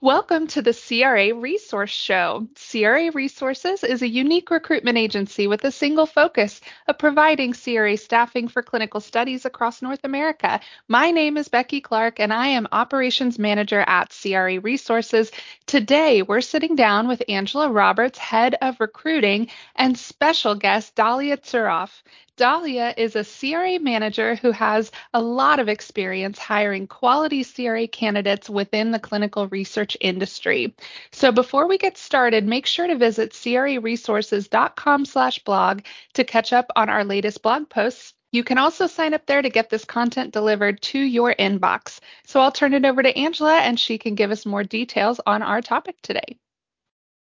Welcome to the CRA Resource Show. CRA Resources is a unique recruitment agency with a single focus of providing CRA staffing for clinical studies across North America. My name is Becky Clark, and I am Operations Manager at CRA Resources. Today, we're sitting down with Angela Roberts, Head of Recruiting, and special guest Dalia Tsurov. Dalia is a CRA manager who has a lot of experience hiring quality CRA candidates within the clinical research industry. So before we get started, make sure to visit craresources.com/blog to catch up on our latest blog posts. You can also sign up there to get this content delivered to your inbox. So I'll turn it over to Angela and she can give us more details on our topic today.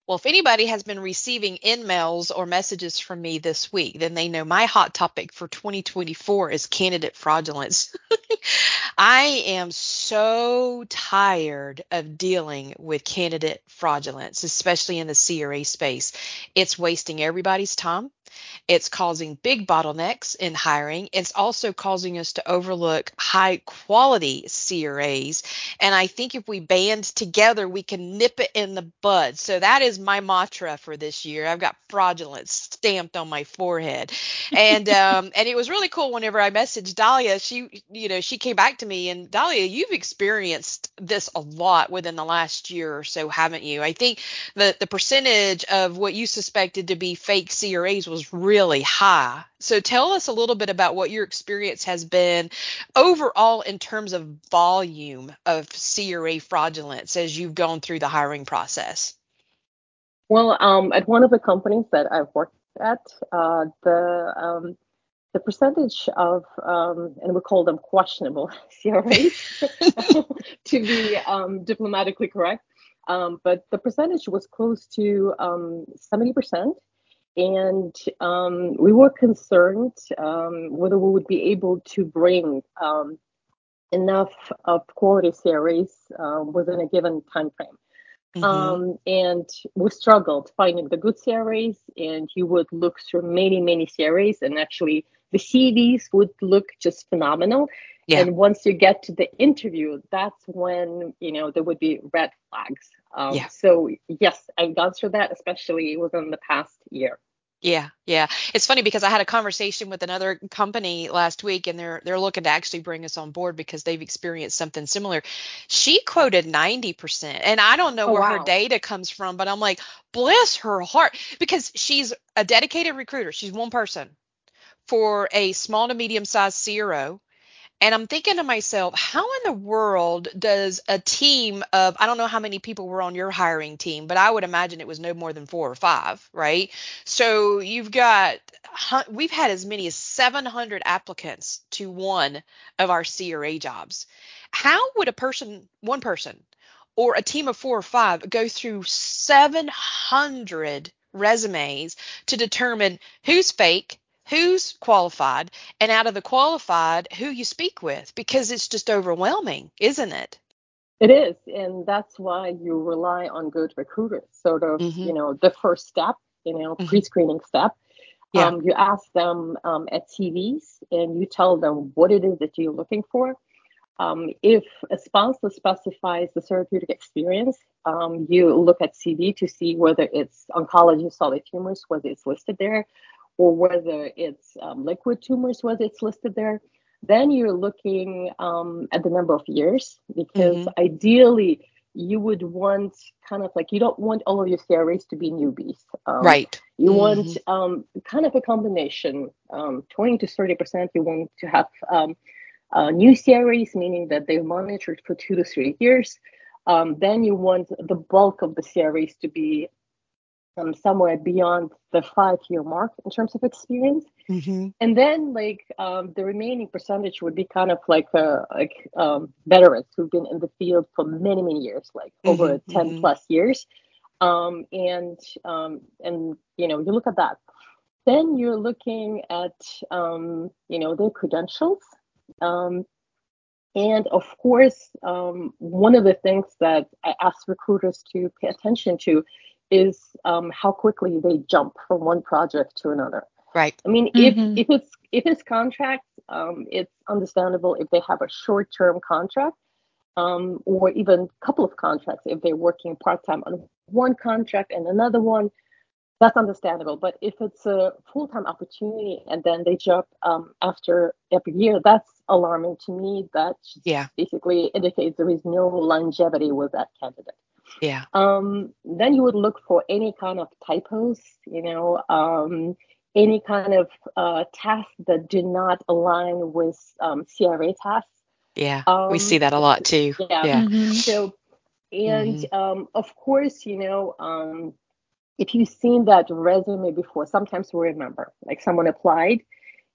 Well, if anybody has been receiving emails or messages from me this week, then they know my hot topic for 2024 is candidate fraudulence. I am so tired of dealing with candidate fraudulence, especially in the CRA space. It's wasting everybody's time. It's causing big bottlenecks in hiring. It's also causing us to overlook high quality CRAs. And I think if we band together, we can nip it in the bud. So that is my mantra for this year. I've got fraudulence stamped on my forehead. And um, and it was really cool whenever I messaged Dalia. She, you know, she came back to me and Dalia, you've experienced this a lot within the last year or so, haven't you? I think the the percentage of what you suspected to be fake CRAs was really high. So tell us a little bit about what your experience has been overall in terms of volume of CRA fraudulence as you've gone through the hiring process. Well, um, at one of the companies that I've worked at, uh, the um, the percentage of, um, and we call them questionable CRAs, to be um, diplomatically correct, um, but the percentage was close to 70%. And um, we were concerned um, whether we would be able to bring um, enough of quality series uh, within a given time frame. Mm-hmm. Um, and we struggled finding the good series, and you would look through many, many series, and actually the CVs would look just phenomenal. Yeah. And once you get to the interview, that's when you know there would be red flags. Um, yeah. So yes, I've gone through that, especially within the past year. Yeah, yeah. It's funny because I had a conversation with another company last week and they're they're looking to actually bring us on board because they've experienced something similar. She quoted 90%. And I don't know oh, where wow. her data comes from, but I'm like, bless her heart because she's a dedicated recruiter. She's one person for a small to medium sized CRO and I'm thinking to myself, how in the world does a team of, I don't know how many people were on your hiring team, but I would imagine it was no more than four or five, right? So you've got, we've had as many as 700 applicants to one of our CRA jobs. How would a person, one person, or a team of four or five go through 700 resumes to determine who's fake, who's qualified and out of the qualified who you speak with because it's just overwhelming isn't it it is and that's why you rely on good recruiters sort of mm-hmm. you know the first step you know mm-hmm. pre-screening step yeah. Um, you ask them um, at CVs and you tell them what it is that you're looking for. Um, if a sponsor specifies the therapeutic experience, um, you look at CV to see whether it's oncology, solid tumors, whether it's listed there, or whether it's um, liquid tumors, whether it's listed there. Then you're looking um, at the number of years because mm-hmm. ideally you would want kind of like you don't want all of your CRAs to be newbies. Um, right. You mm-hmm. want um, kind of a combination, um, 20 to 30 percent. You want to have um, uh, new CRAs, meaning that they're monitored for two to three years. Um, then you want the bulk of the CRAs to be um, somewhere beyond the five year mark in terms of experience. Mm-hmm. And then like um, the remaining percentage would be kind of like uh, like um, veterans who've been in the field for many many years, like mm-hmm. over 10 mm-hmm. plus years. Um, and um, and you know you look at that, then you're looking at um, you know their credentials. and of course, one of the things that I ask recruiters to pay attention to is um, how quickly they jump from one project to another. Right. I mean, mm-hmm. if if it's if it's contracts, um, it's understandable if they have a short-term contract. um, or even a couple of contracts if they're working part time on one contract and another one. That's understandable. But if it's a full time opportunity and then they jump um, after every year, that's alarming to me. That yeah. basically indicates there is no longevity with that candidate. Yeah. Um, then you would look for any kind of typos, you know, um, any kind of uh, tasks that do not align with um, CRA tasks. Yeah, um, we see that a lot too. Yeah. yeah. Mm-hmm. So, and mm-hmm. um, of course, you know, um, if you've seen that resume before, sometimes we remember, like someone applied,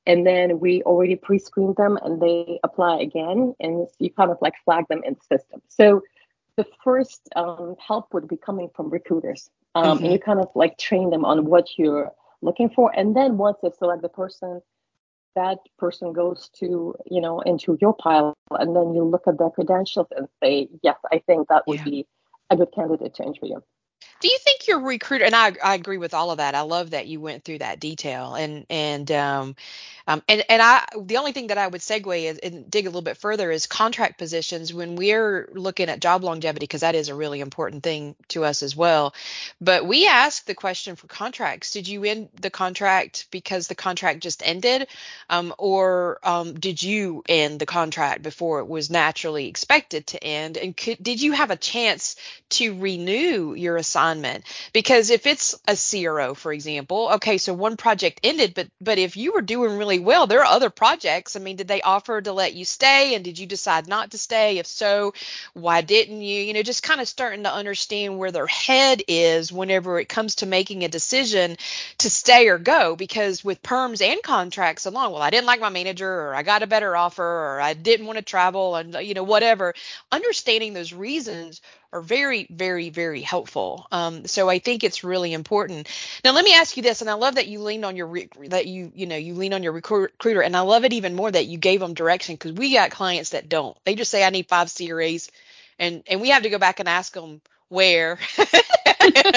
and then we already pre-screened them, and they apply again, and you kind of like flag them in the system. So, the first um, help would be coming from recruiters, um, mm-hmm. and you kind of like train them on what you're looking for, and then once they select the person that person goes to, you know, into your pile, and then you look at their credentials and say, yes, I think that would yeah. be a good candidate to interview. Do you think your recruiter and I I agree with all of that. I love that you went through that detail and and um um, and and I the only thing that I would segue is, and dig a little bit further is contract positions when we're looking at job longevity because that is a really important thing to us as well. But we ask the question for contracts: Did you end the contract because the contract just ended, um, or um, did you end the contract before it was naturally expected to end? And could, did you have a chance to renew your assignment? Because if it's a CRO, for example, okay, so one project ended, but but if you were doing really well. There are other projects. I mean, did they offer to let you stay and did you decide not to stay? If so, why didn't you? You know, just kind of starting to understand where their head is whenever it comes to making a decision to stay or go. Because with perms and contracts along, well, I didn't like my manager or I got a better offer or I didn't want to travel and, you know, whatever. Understanding those reasons are very, very, very helpful. Um, so I think it's really important. Now, let me ask you this, and I love that you leaned on your re- that you you know you lean on your recruiter, and I love it even more that you gave them direction because we got clients that don't. They just say I need five CRAs, and and we have to go back and ask them where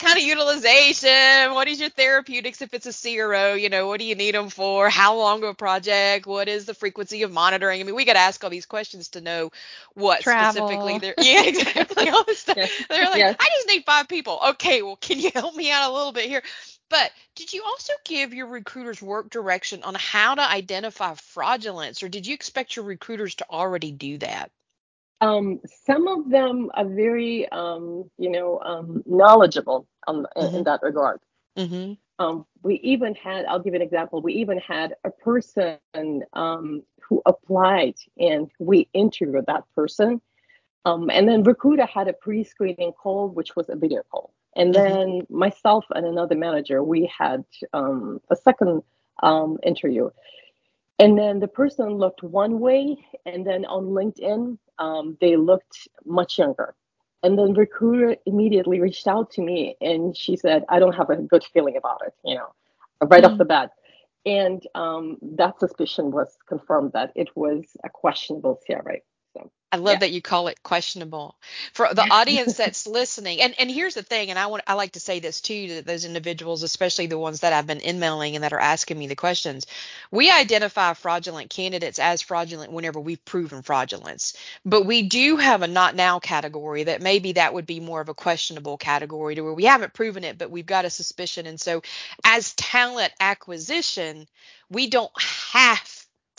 kind of utilization. What is your therapeutics if it's a cro you know what do you need them for? How long of a project? What is the frequency of monitoring? I mean we got to ask all these questions to know what Travel. specifically they're yeah exactly all this stuff. Yes. they're like yes. i just need five people. Okay well can you help me out a little bit here? But did you also give your recruiters work direction on how to identify fraudulence or did you expect your recruiters to already do that um, some of them are very, um, you know, um, knowledgeable on, mm-hmm. in that regard. Mm-hmm. Um, we even had, I'll give you an example. We even had a person um, who applied, and we interviewed that person. Um, and then recruiter had a pre-screening call, which was a video call. And mm-hmm. then myself and another manager, we had a second interview. And then the person looked one way, and then on LinkedIn, um, they looked much younger. And then recruiter immediately reached out to me, and she said, "I don't have a good feeling about it," you know, right mm-hmm. off the bat. And um, that suspicion was confirmed that it was a questionable CRA. I love yeah. that you call it questionable. For the audience that's listening, and, and here's the thing, and I want I like to say this too to those individuals, especially the ones that I've been emailing and that are asking me the questions. We identify fraudulent candidates as fraudulent whenever we've proven fraudulence. But we do have a not now category that maybe that would be more of a questionable category to where we haven't proven it, but we've got a suspicion. And so as talent acquisition, we don't have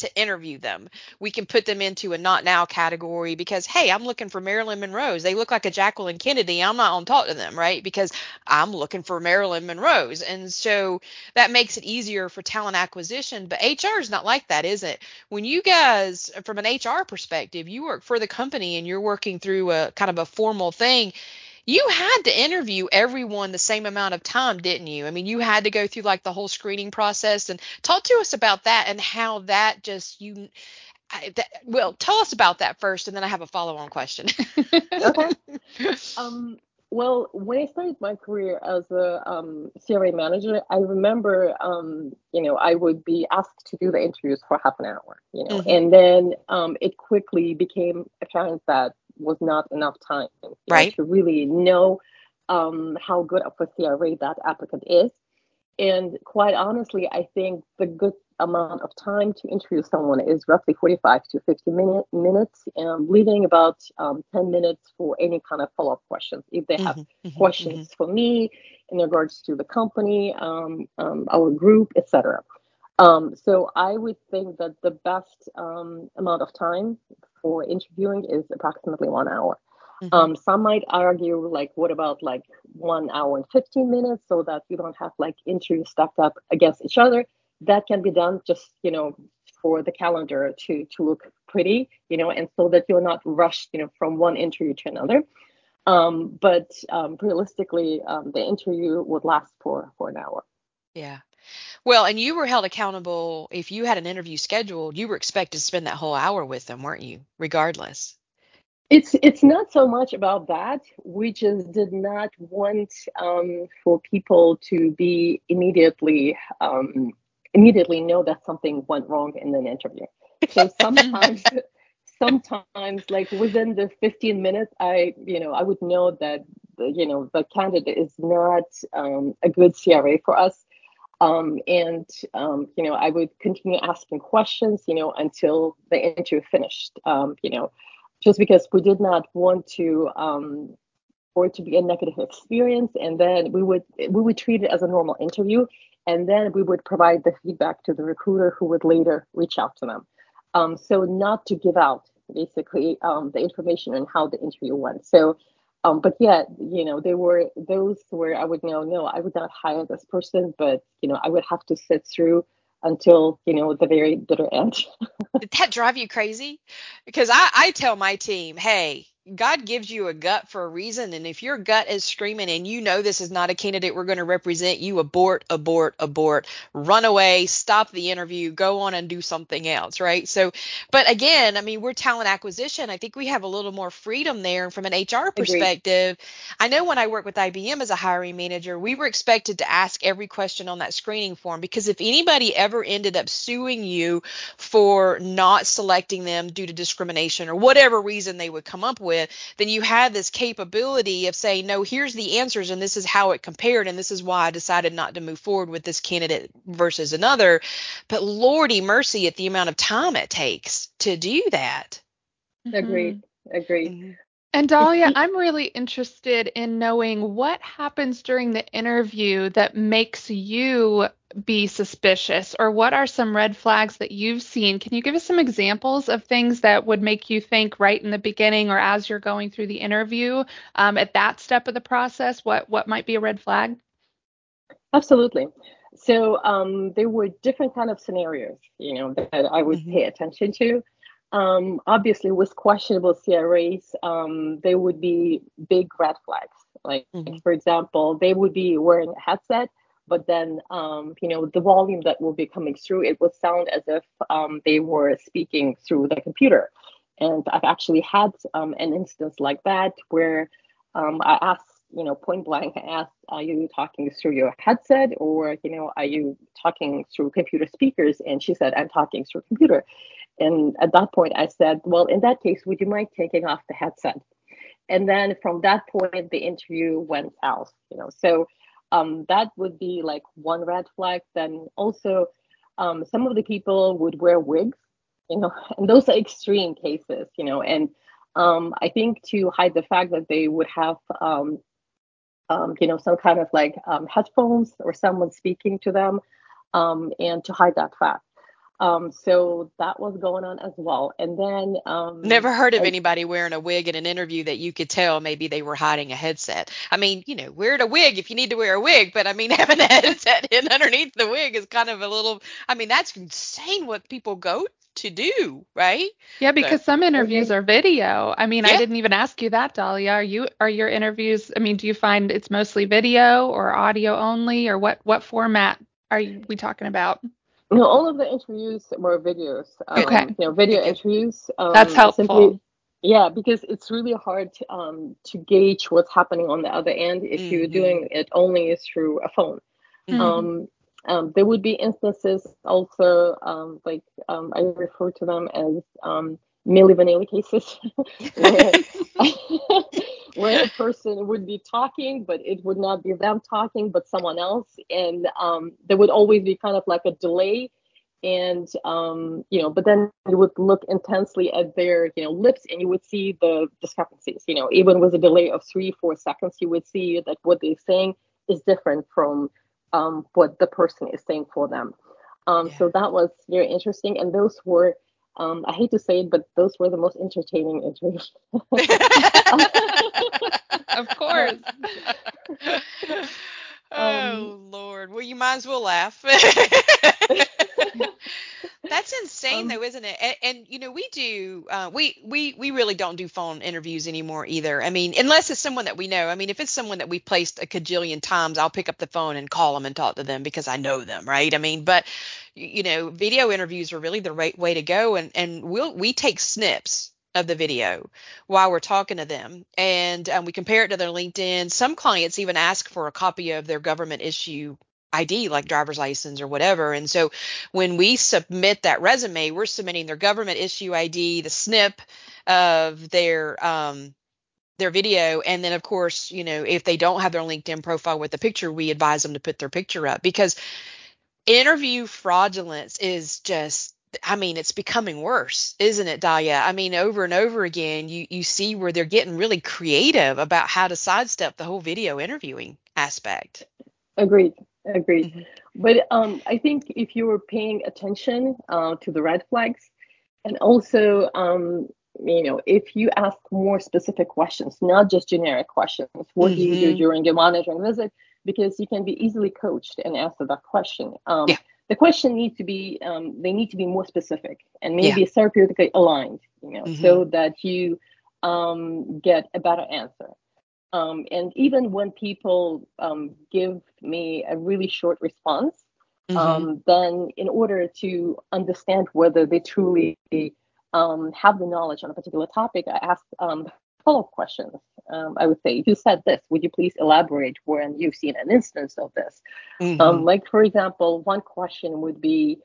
to interview them. We can put them into a not now category because, hey, I'm looking for Marilyn Monroe's. They look like a Jacqueline Kennedy. I'm not to talk to them, right? Because I'm looking for Marilyn Monroe's. And so that makes it easier for talent acquisition. But HR is not like that, is it? When you guys, from an HR perspective, you work for the company and you're working through a kind of a formal thing you had to interview everyone the same amount of time, didn't you? I mean, you had to go through like the whole screening process and talk to us about that and how that just you I, that, well, tell us about that first, and then I have a follow-on question. okay. Um, well, when I started my career as a um, CRA manager, I remember, um, you know, I would be asked to do the interviews for half an hour, you know, mm-hmm. and then um, it quickly became apparent that was not enough time right. know, to really know um, how good of a CRA that applicant is. And quite honestly, I think the good amount of time to interview someone is roughly 45 to 50 minute, minutes, um, leaving about um, 10 minutes for any kind of follow up questions. If they have mm-hmm, mm-hmm, questions mm-hmm. for me in regards to the company, um, um our group, etc. Um, so I would think that the best um, amount of time for interviewing is approximately one hour. Mm-hmm. Um, some might argue, like, what about like one hour and 15 minutes so that you don't have like interviews stacked up against each other? That can be done just, you know, for the calendar to to look pretty, you know, and so that you're not rushed, you know, from one interview to another. Um, but um, realistically, um, the interview would last for for an hour. Yeah. Well, and you were held accountable if you had an interview scheduled, you were expected to spend that whole hour with them, weren't you? Regardless. It's it's not so much about that. We just did not want um, for people to be immediately um, immediately know that something went wrong in an interview. So sometimes sometimes like within the 15 minutes i you know i would know that the, you know the candidate is not um, a good cra for us um, and um, you know i would continue asking questions you know until the interview finished. Um, you know just because we did not want to um, for it to be a negative experience and then we would we would treat it as a normal interview and then we would provide the feedback to the recruiter who would later reach out to them. Um, so not to give out basically um, the information on how the interview went. So um, but yet you know they were those where i would know no i would not hire this person but you know i would have to sit through until you know the very bitter end. Did that drive you crazy? Because I, I tell my team, hey, God gives you a gut for a reason. And if your gut is screaming and you know this is not a candidate we're going to represent, you abort, abort, abort, run away, stop the interview, go on and do something else, right? So, but again, I mean, we're talent acquisition. I think we have a little more freedom there And from an HR perspective. Agreed. I know when I worked with IBM as a hiring manager, we were expected to ask every question on that screening form because if anybody ever ended up suing you for not selecting them due to discrimination or whatever reason they would come up with, with, then you have this capability of saying, no, here's the answers and this is how it compared and this is why I decided not to move forward with this candidate versus another. But lordy mercy at the amount of time it takes to do that. Agreed. Mm-hmm. Agreed. Mm-hmm. And Dalia, I'm really interested in knowing what happens during the interview that makes you be suspicious, or what are some red flags that you've seen? Can you give us some examples of things that would make you think right in the beginning or as you're going through the interview um, at that step of the process? What what might be a red flag? Absolutely. So um, there were different kind of scenarios, you know, that I would mm-hmm. pay attention to. Um, obviously, with questionable CRAs, um, there would be big red flags. Like, mm-hmm. for example, they would be wearing a headset, but then, um, you know, the volume that will be coming through, it would sound as if um, they were speaking through the computer. And I've actually had um, an instance like that where um, I asked, you know, point blank, asked, are you talking through your headset or, you know, are you talking through computer speakers? And she said, I'm talking through computer. And at that point, I said, well, in that case, would you mind taking off the headset? And then from that point, the interview went south. You know, so um, that would be like one red flag. Then also, um, some of the people would wear wigs. You know, and those are extreme cases. You know, and um, I think to hide the fact that they would have um, um, you know, some kind of like um, headphones or someone speaking to them, um, and to hide that fact. Um, so that was going on as well. And then um, never heard of I, anybody wearing a wig in an interview that you could tell maybe they were hiding a headset. I mean, you know, wear a wig if you need to wear a wig, but I mean, having a headset in underneath the wig is kind of a little. I mean, that's insane what people go to do, right? Yeah, because some interviews are video. I mean, yeah. I didn't even ask you that, Dalia. Are you are your interviews? I mean, do you find it's mostly video or audio only, or what what format are we talking about? No, all of the interviews were videos. Um, okay. You know, video interviews. Um, That's helpful. Simply, yeah, because it's really hard to, um, to gauge what's happening on the other end if mm-hmm. you're doing it only through a phone. Mm-hmm. Um, um, there would be instances also, um, like um, I refer to them as um, Milli Vanilli cases, where, where a person would be talking, but it would not be them talking, but someone else. And um, there would always be kind of like a delay and um, you know, but then you would look intensely at their you know lips, and you would see the discrepancies. You know, even with a delay of three, four seconds, you would see that what they're saying is different from um, what the person is saying for them. Um, yeah. So that was very interesting, and those were. Um, I hate to say it, but those were the most entertaining interviews. of course. oh um, Lord. Well, you might as well laugh. That's insane, um, though, isn't it? And, and, you know, we. Uh, we we we really don't do phone interviews anymore either. I mean, unless it's someone that we know. I mean, if it's someone that we've placed a cajillion times, I'll pick up the phone and call them and talk to them because I know them, right? I mean, but you know, video interviews are really the right way to go, and and we'll we take snips of the video while we're talking to them and um, we compare it to their linkedin some clients even ask for a copy of their government issue id like driver's license or whatever and so when we submit that resume we're submitting their government issue id the snip of their um, their video and then of course you know if they don't have their linkedin profile with the picture we advise them to put their picture up because interview fraudulence is just I mean, it's becoming worse, isn't it, Dalia? I mean, over and over again, you you see where they're getting really creative about how to sidestep the whole video interviewing aspect. Agreed, agreed. Mm-hmm. But um, I think if you were paying attention uh, to the red flags, and also, um, you know, if you ask more specific questions, not just generic questions, what mm-hmm. do you do mm-hmm. during your monitoring visit? Because you can be easily coached and answer that question. Um, yeah the question needs to be um, they need to be more specific and maybe yeah. therapeutically aligned you know mm-hmm. so that you um, get a better answer um, and even when people um, give me a really short response mm-hmm. Um, then in order to understand whether they truly um, have the knowledge on a particular topic i ask follow-up questions. Um, I would say, you said this. Would you please elaborate when you've seen an instance of this? Mm-hmm. Um, like, for example, one question would be,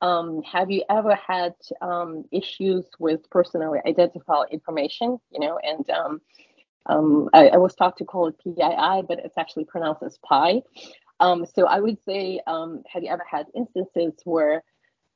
um, have you ever had um, issues with personally identifiable information? You know, and um, um, I, I, was taught to call it PII, but it's actually pronounced as PI. so I would say, have you ever had instances where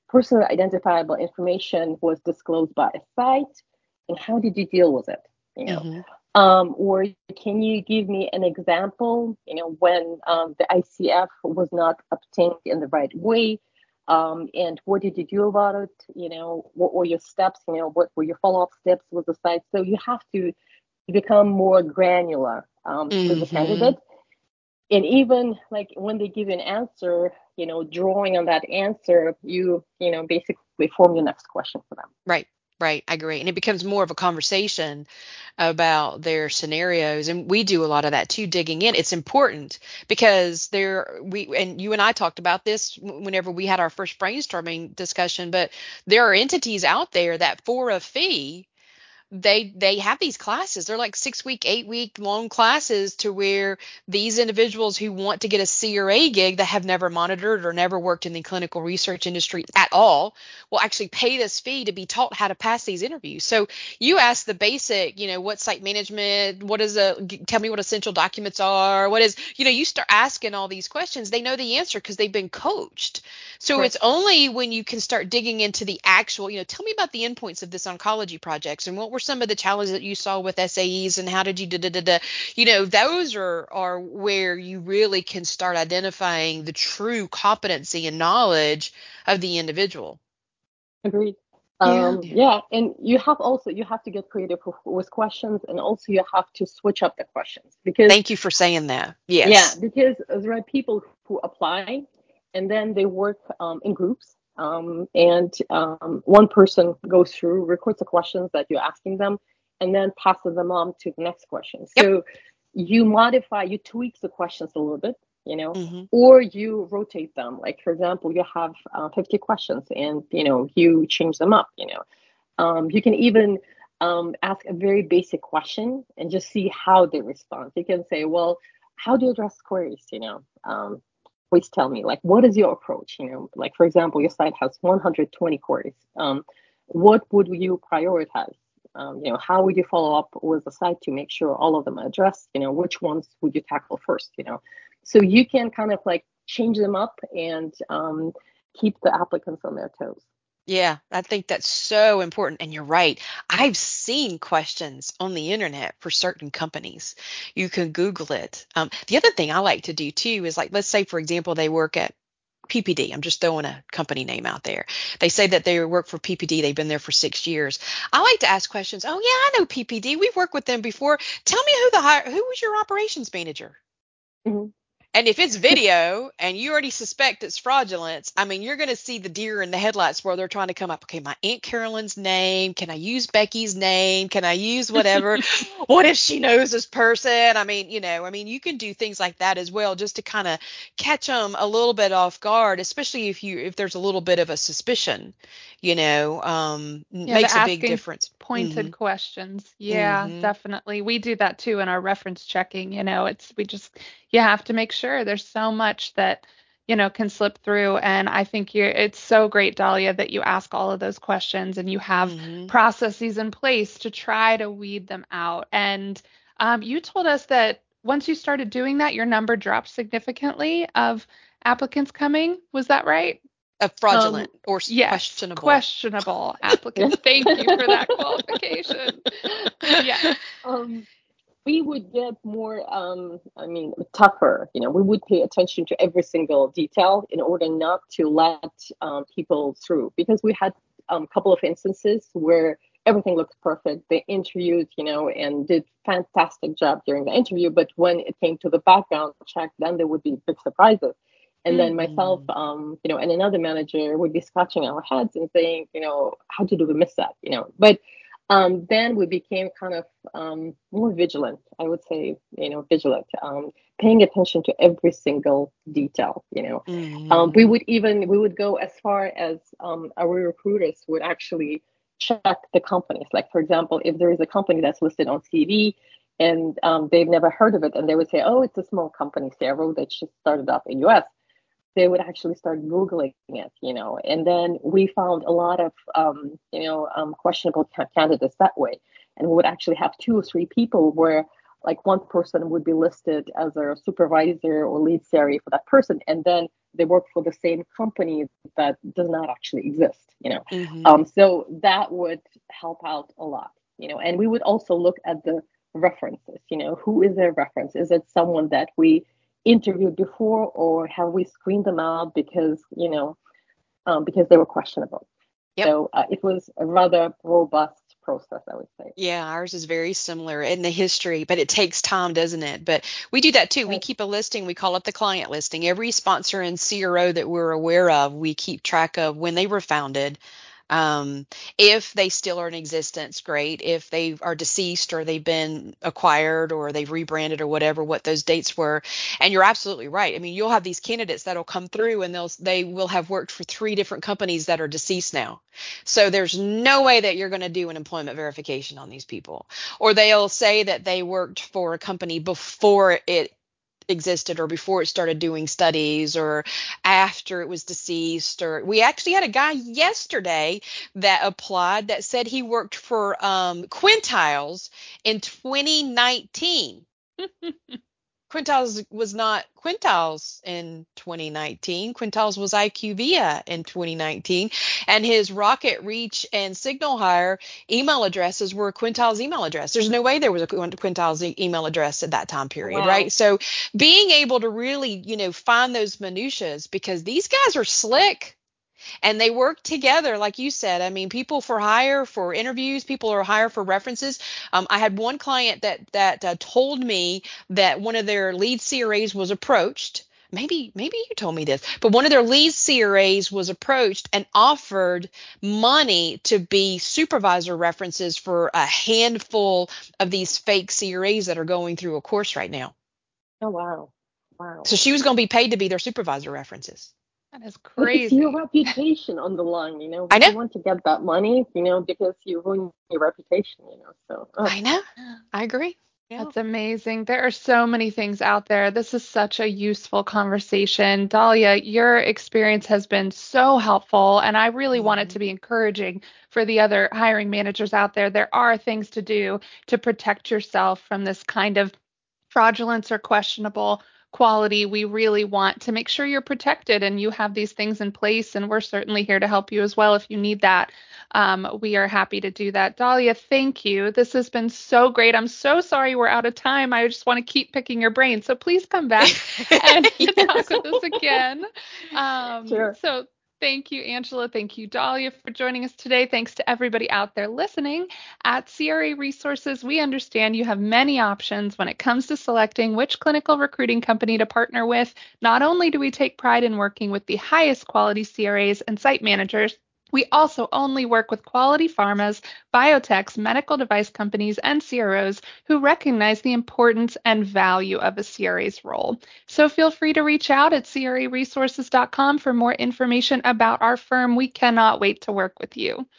personally identifiable information was disclosed by a site, and how did you deal with it? you know mm-hmm. um, or can you give me an example you know when um, the icf was not obtained in the right way um, and what did you do about it you know what were your steps you know what were your follow-up steps with the site so you have to become more granular um, mm-hmm. with the candidate and even like when they give you an answer you know drawing on that answer you you know basically form your next question for them right Right, I agree. And it becomes more of a conversation about their scenarios. And we do a lot of that too, digging in. It's important because there, we, and you and I talked about this whenever we had our first brainstorming discussion, but there are entities out there that for a fee they they have these classes. They're like six week eight week long classes to where these individuals who want to get a cra gig that have never monitored or never worked in the clinical research industry at all will actually pay this fee to be taught how to pass these interviews. So you ask the basic you know what site management what is a tell me what essential documents are what is you know you start asking all these questions. They know the answer because they've been coached. So right. it's only when you can start digging into the actual you know tell me about the endpoints of this oncology projects and what were some of the challenges that you saw with SAEs and how did you da da da da? You know, those are are where you really can start identifying the true competency and knowledge of the individual. Agreed. Um, yeah. yeah, and you have also you have to get creative with questions, and also you have to switch up the questions because. Thank you for saying that. Yes. Yeah, because there are people who apply, and then they work um, in groups, um, and um, one person goes through, records the questions that you're asking them, and then passes them on to the next question. Yep. So you modify, you tweak the questions a little bit, you know, mm-hmm. or you rotate them. Like for example, you have uh, 50 questions, and you know you change them up. You know, um, you can even um, ask a very basic question and just see how they respond. You can say, well, how do you address queries? You know, um, please tell me like what is your approach? You know like for example your site has 120 queries. Um, what would you prioritize? Um, you know how would you follow up with the site to make sure all of them are addressed? You know which ones would you tackle first you know? So you can kind of like change them up and um, keep the applicants on their toes. Yeah, I think that's so important. And you're right. I've seen questions on the internet for certain companies. You can Google it. Um, the other thing I like to do too is like, let's say, for example, they work at PPD. I'm just throwing a company name out there. They say that they work for PPD. They've been there for six years. I like to ask questions. Oh yeah, I know PPD. We've worked with them before. Tell me who the who was your operations manager? Mm-hmm. And if it's video and you already suspect it's fraudulence, I mean, you're going to see the deer in the headlights where they're trying to come up. Okay, my Aunt Carolyn's name. Can I use Becky's name? Can I use whatever? what if she knows this person? I mean, you know, I mean, you can do things like that as well just to kind of catch them a little bit off guard, especially if you if there's a little bit of a suspicion, you know, um, yeah, makes a big difference. Pointed mm-hmm. questions. Yeah, mm-hmm. definitely. We do that too in our reference checking. You know, it's we just you have to make sure there's so much that you know can slip through and i think you it's so great Dalia that you ask all of those questions and you have mm-hmm. processes in place to try to weed them out and um, you told us that once you started doing that your number dropped significantly of applicants coming was that right a fraudulent um, or yes, questionable questionable applicants thank you for that qualification yeah um, we would get more, um, I mean, tougher. You know, we would pay attention to every single detail in order not to let um, people through because we had a um, couple of instances where everything looked perfect. They interviewed, you know, and did fantastic job during the interview. But when it came to the background check, then there would be big surprises. And then myself, um, you know, and another manager would be scratching our heads and saying, you know, how did we miss that? You know, but um, then we became kind of um, more vigilant. I would say, you know, vigilant, um, paying attention to every single detail. You know. Um, we would even we would go as far as um, our recruiters would actually check the companies. Like, for example, if there is a company that's listed on CV and um, they've never heard of it, and they would say, "Oh, it's a small company, CRO, that just started up in U.S." they would actually start googling it you know and then we found a lot of um, you know um, questionable candidates that way. And we would actually have two or three people where like one person would be listed as a supervisor or lead CRA for that person and then they work for the same company that does not actually exist you know. Mm-hmm. um, so that would help out a lot you know. And we would also look at the references you know who is their reference? Is it someone that we interviewed before or have we screened them out because you know um, because they were questionable? Yep. so uh, it was a rather robust process i would say. Yeah ours is very similar in the history but it takes time doesn't it? But we do that too. We keep a listing. We call it the client listing. Every sponsor and cro that we're aware of we keep track of when they were founded um, if they still are in existence, great. If they are deceased or they've been acquired or they've rebranded or whatever, what those dates were. And you're absolutely right. I mean, you'll have these candidates that'll come through and they'll they will have worked for three different companies that are deceased now. So there's no way that you're going to do an employment verification on these people. Or they'll say that they worked for a company before it existed or before it started doing studies or after it was deceased or we actually had a guy yesterday that applied that said he worked for um, quintiles in 2019 Quintiles was not Quintiles in 2019. Quintiles was IQVIA in 2019. And his RocketReach and SignalHire email addresses were Quintiles email address. There's no way there was a Quintiles email address at that time period, wow. right? So being able to really, you know, find those minutiae because these guys are slick and they work together like you said. I mean people for hire for interviews people are hire for references. Um, i had one client that that uh, told me that one of their lead cras was approached. Maybe maybe you told me this but one of their lead cras was approached and offered money to be supervisor references for a handful of these fake cras that are going through a course right now. Oh wow. Wow. So she was going to be paid to be their supervisor references that is crazy. It's your reputation on the line, you know. I know. You want to get that money, you know, because you ruin your reputation, you know. So uh. I know. I agree. Yeah. That's amazing. There are so many things out there. This is such a useful conversation. Dalia, your experience has been so helpful, and I really mm-hmm. want it to be encouraging for the other hiring managers out there. There are things to do to protect yourself from this kind of fraudulence or questionable quality, we really want to make sure you're protected and you have these things in place. And we're certainly here to help you as well if you need that. Um, we are happy to do that. Dalia, thank you. This has been so great. I'm so sorry we're out of time. I just want to keep picking your brain. So please come back and talk with us again. Um, sure. So Thank you, Angela. Thank you, Dalia, for joining us today. Thanks to everybody out there listening. At CRA Resources, we understand you have many options when it comes to selecting which clinical recruiting company to partner with. Not only do we take pride in working with the highest quality CRAs and site managers, we also only work with quality pharmas, biotechs, medical device companies, and CROs who recognize the importance and value of a CRA's role. So feel free to reach out at craresources.com for more information about our firm. We cannot wait to work with you.